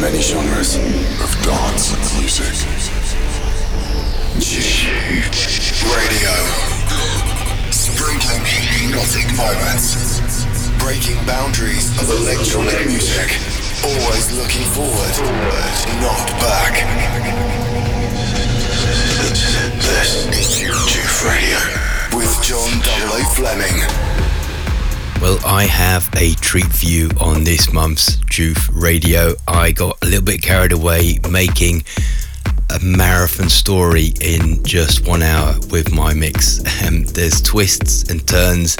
many genres of dance music. Radio. Sprinkling hypnotic moments. Breaking boundaries of electronic music. Always looking forward, not back. This is JOOF Radio with John 00 Fleming. Well, I have a treat for you on this month's JOOF Radio. I got a little bit carried away making a marathon story in just one hour with my mix. Um, there's twists and turns.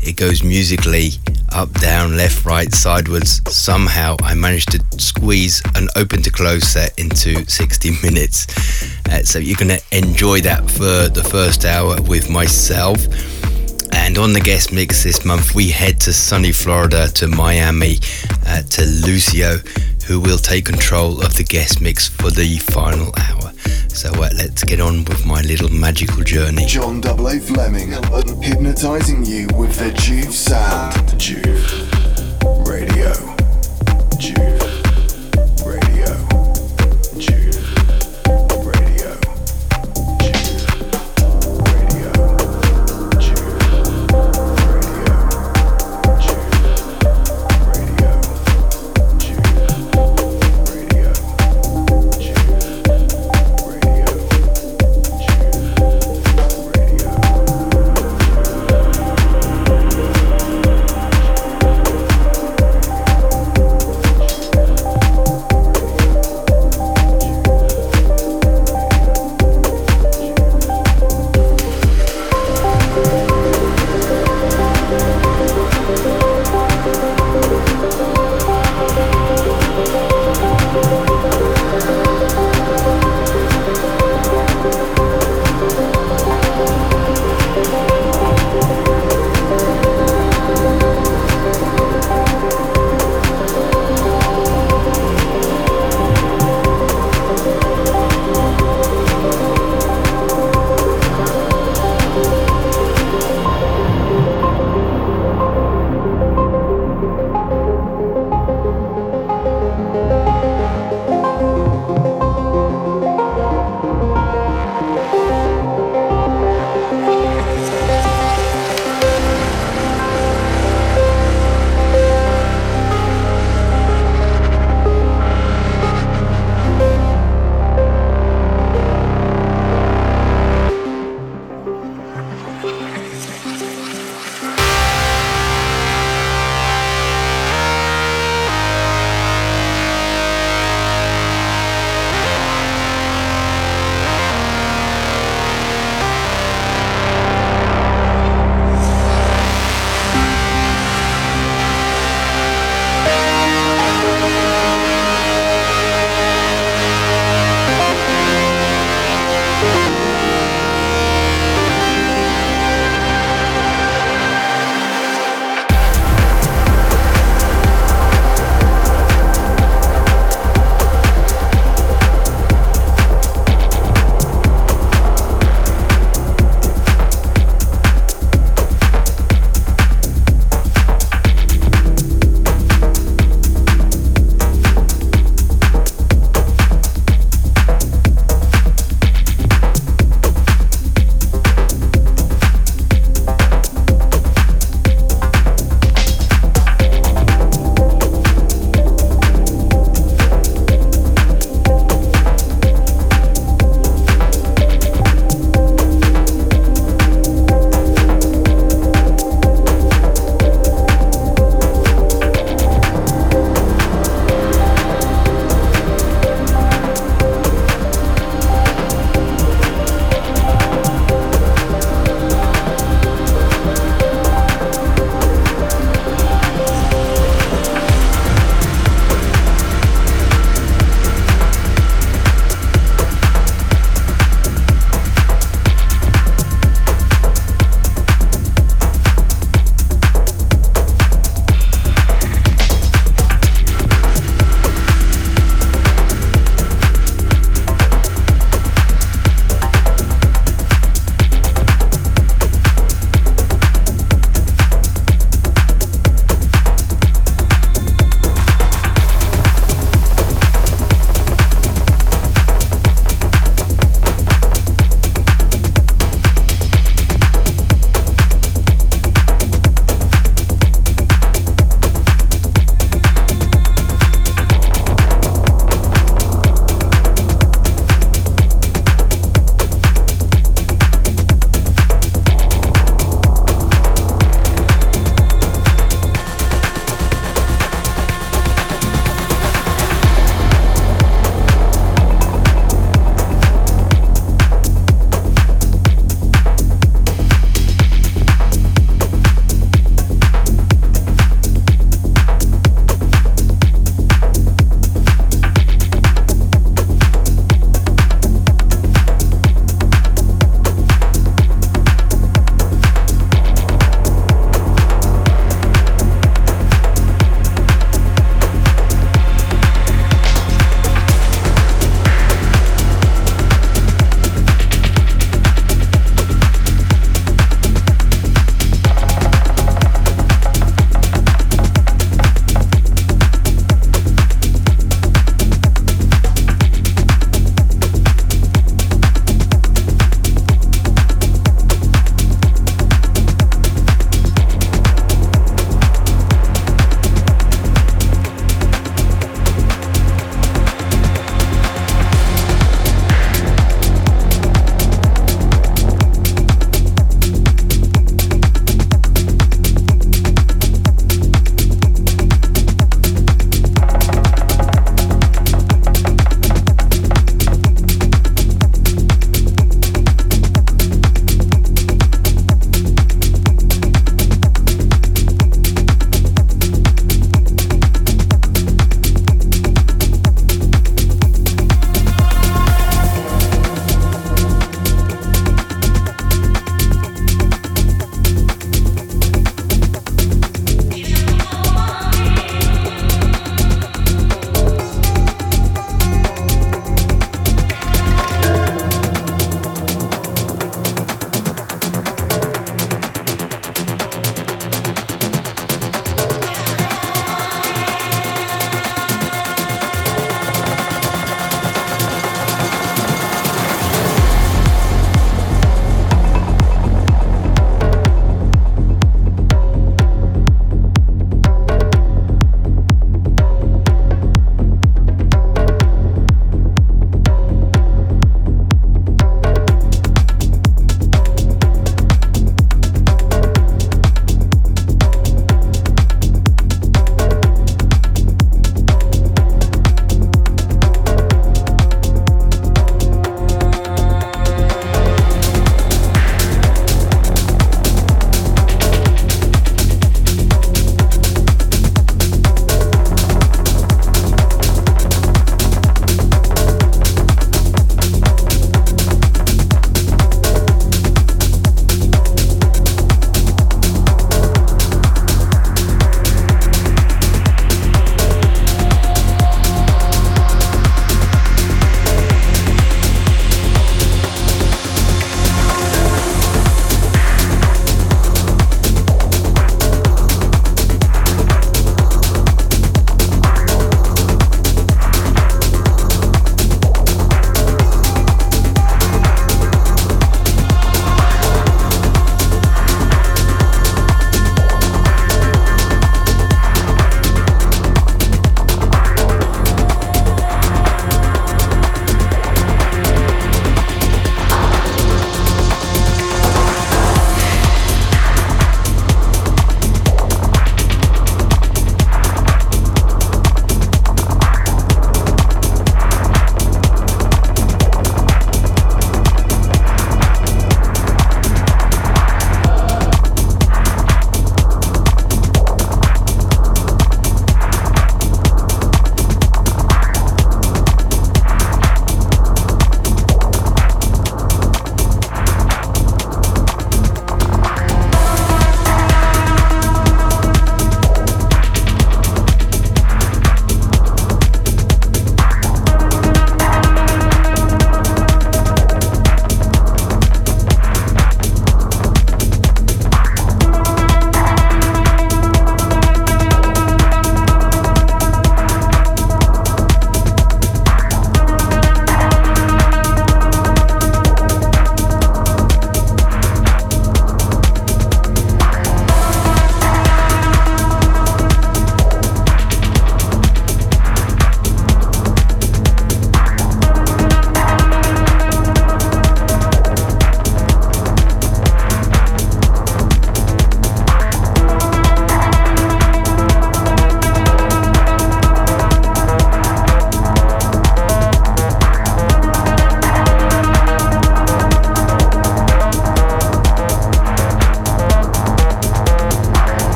It goes musically up, down, left, right, sideways. Somehow I managed to squeeze an open to close set into 60 minutes. Uh, so you're going to enjoy that for the first hour with myself. And on the guest mix this month, we head to sunny Florida, to Miami, uh, to Lucio, who will take control of the guest mix for the final hour. So uh, let's get on with my little magical journey. John 00 Fleming, hypnotizing you with the JOOF sound. JOOF Radio. JOOF.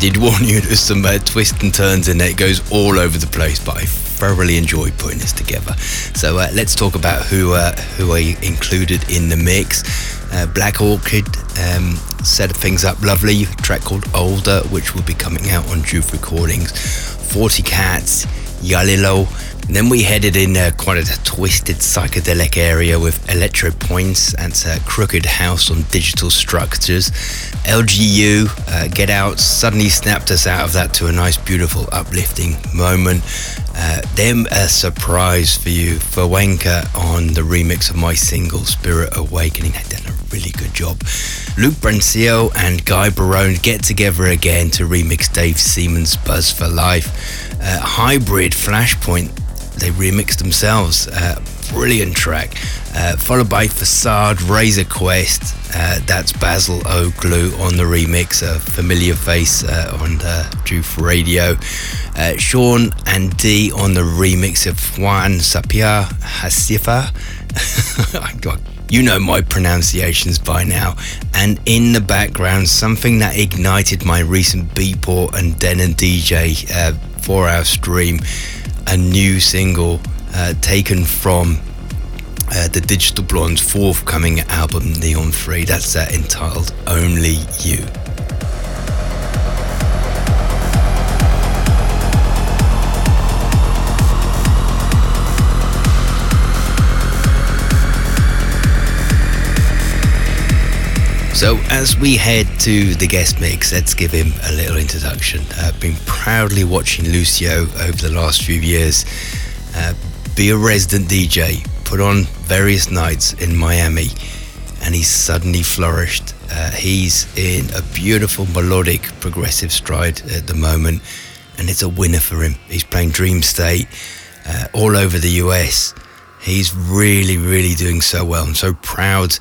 Did warn you there's some uh, twists and turns in there. It goes all over the place, but I thoroughly enjoyed putting this together. So uh, let's talk about who uh, who I included in the mix. Uh, Black Orchid um, set things up lovely. Track called Older, which will be coming out on JOOF Recordings. 40 Cats, Yalilo. And then we headed in uh, quite a twisted psychedelic area with Electro Points and uh, Crooked House on Digital Structures. LGU, uh, Get Out, suddenly snapped us out of that to a nice, beautiful, uplifting moment. Uh, then a surprise for you, Wenka on the remix of my single Spirit Awakening. They've done a really good job. Luke Brancaccio and Guy Barone get together again to remix Dave Seaman's Buzz for Life. Uh, hybrid Flashpoint they remixed themselves. Uh, brilliant track. Uh, followed by Facade Razor Quest. Uh, that's Basil O'Glue on the remix, a familiar face uh, on uh, JOOF Radio. Uh, Sean and D on the remix of Juan Sapia Hasifa. you know my pronunciations by now. And in the background, something that ignited my recent Beatport and Denon DJ uh, four hour stream a new single uh, taken from uh, the Digital Blonde's forthcoming album Neon Free. That's uh, entitled Only You. So, as we head to the guest mix, let's give him a little introduction. I've uh, been proudly watching Lucio over the last few years uh, be a resident DJ, put on various nights in Miami, and he's suddenly flourished. Uh, he's in a beautiful melodic progressive stride at the moment, and it's a winner for him. He's playing Dream State uh, all over the US. He's really, really doing so well. I'm so proud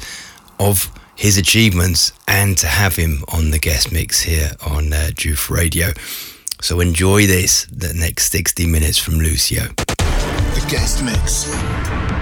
of his achievements and to have him on the guest mix here on uh, JOOF Radio. So enjoy this, the next 60 minutes from Lucio. The guest mix.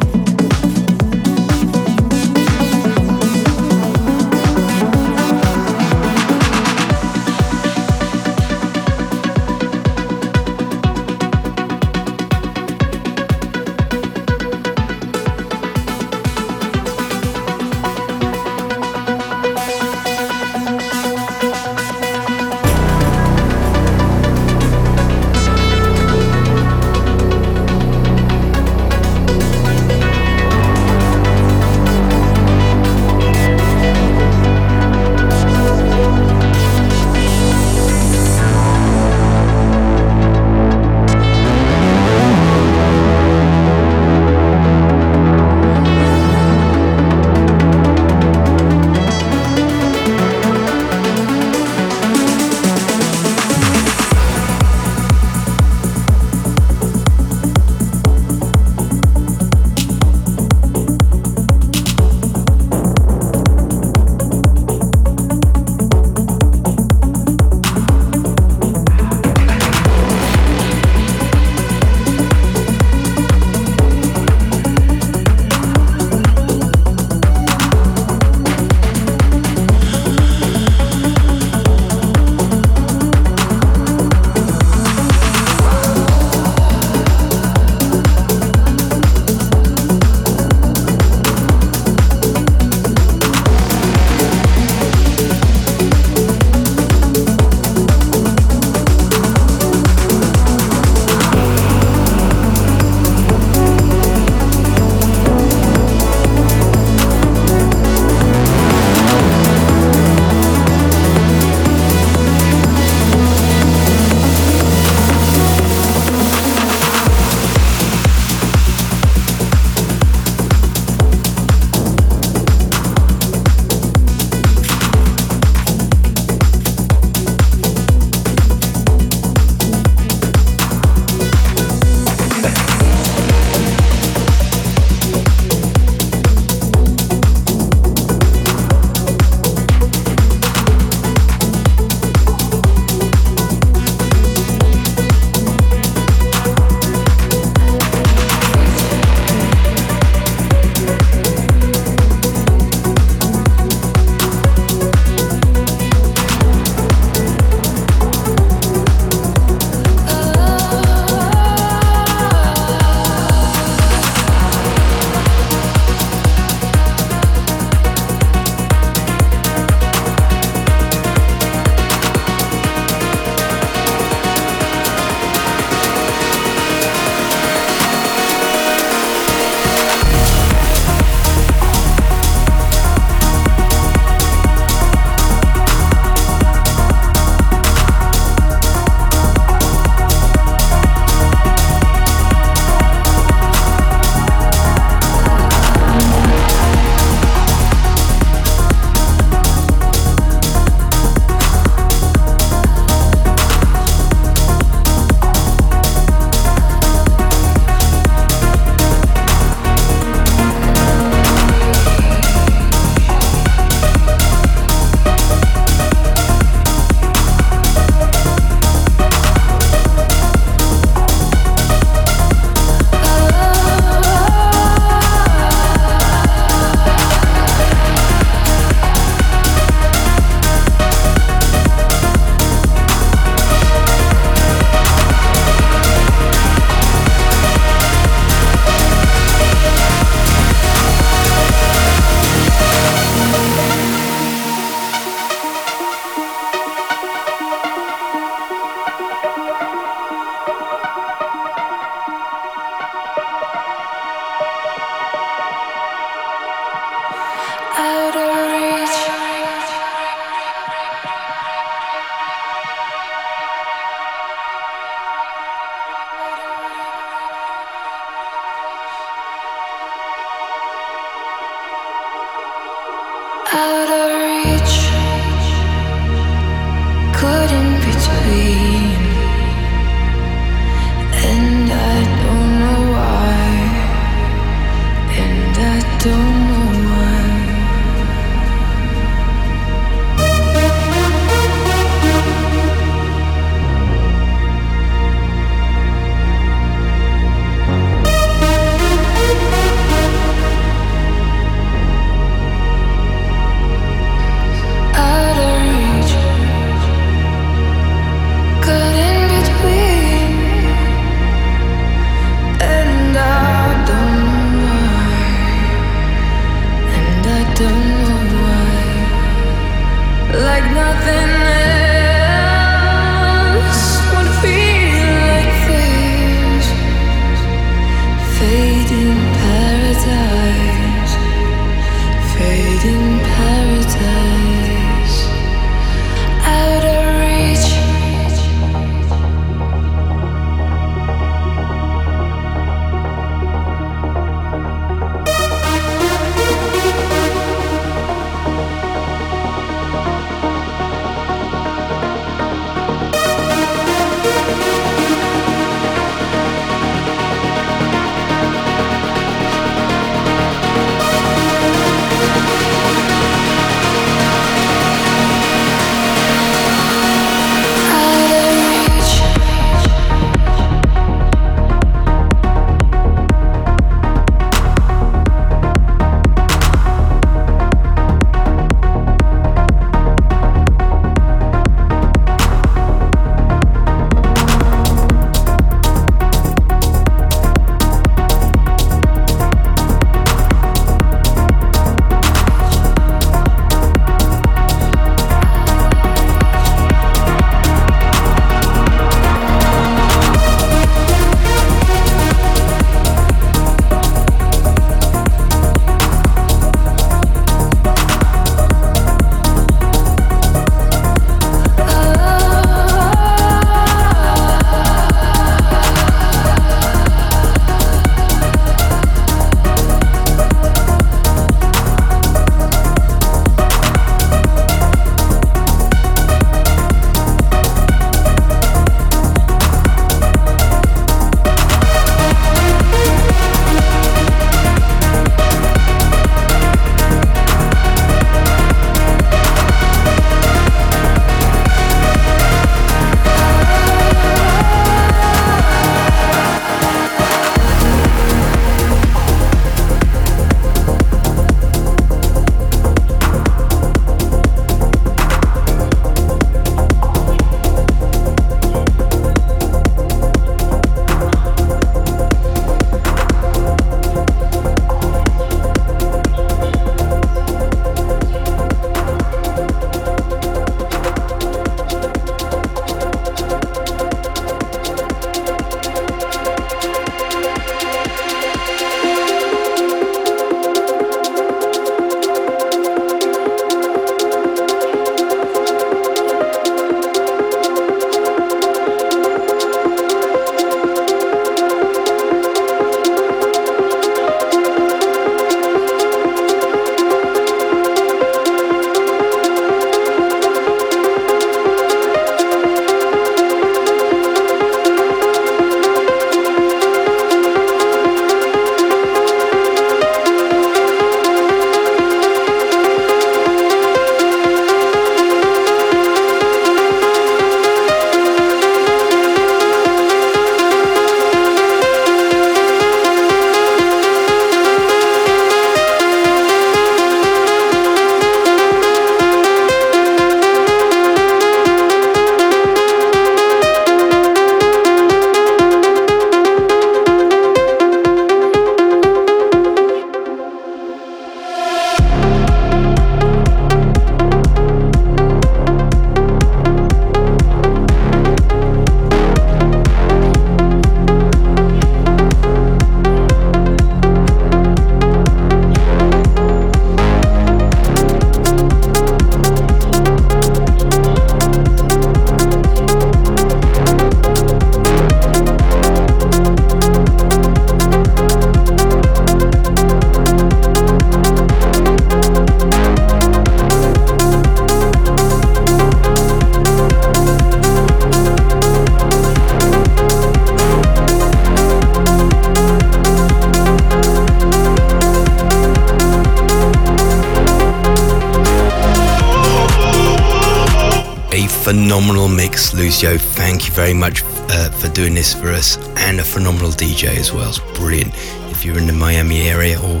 For us, and a phenomenal DJ as well. It's brilliant. If you're in the Miami area or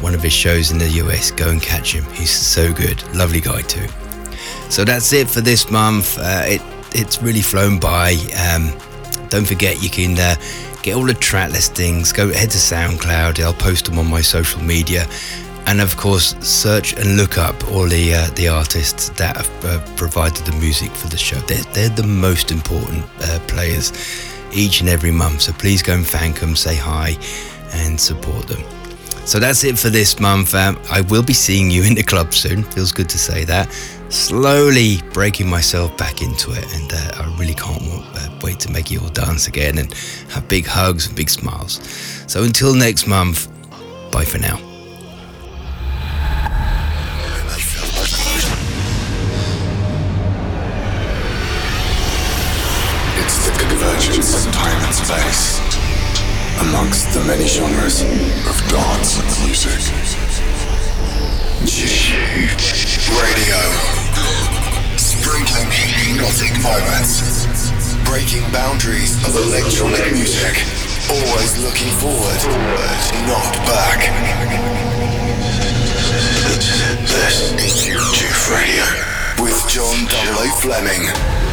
one of his shows in the US, go and catch him. He's so good. Lovely guy too. So that's it for this month. Uh, it it's really flown by. Um, don't forget you can uh, get all the track listings. Go head to SoundCloud. I'll post them on my social media and of course search and look up all the uh, the artists that have uh, provided the music for the show. They're, they're the most important uh, players each and every month. So please go and thank them, say hi, and support them. So that's it for this month. Um, I will be seeing you in the club soon. Feels good to say that. Slowly breaking myself back into it, and uh, I really can't uh, wait to make you all dance again and have big hugs and big smiles. So until next month, bye for now. Amongst the many genres of dance and music. Radio. Sprinkling hypnotic moments. Breaking boundaries of electronic music. Always looking forward, not back. This is JOOF Radio with John 00 Fleming.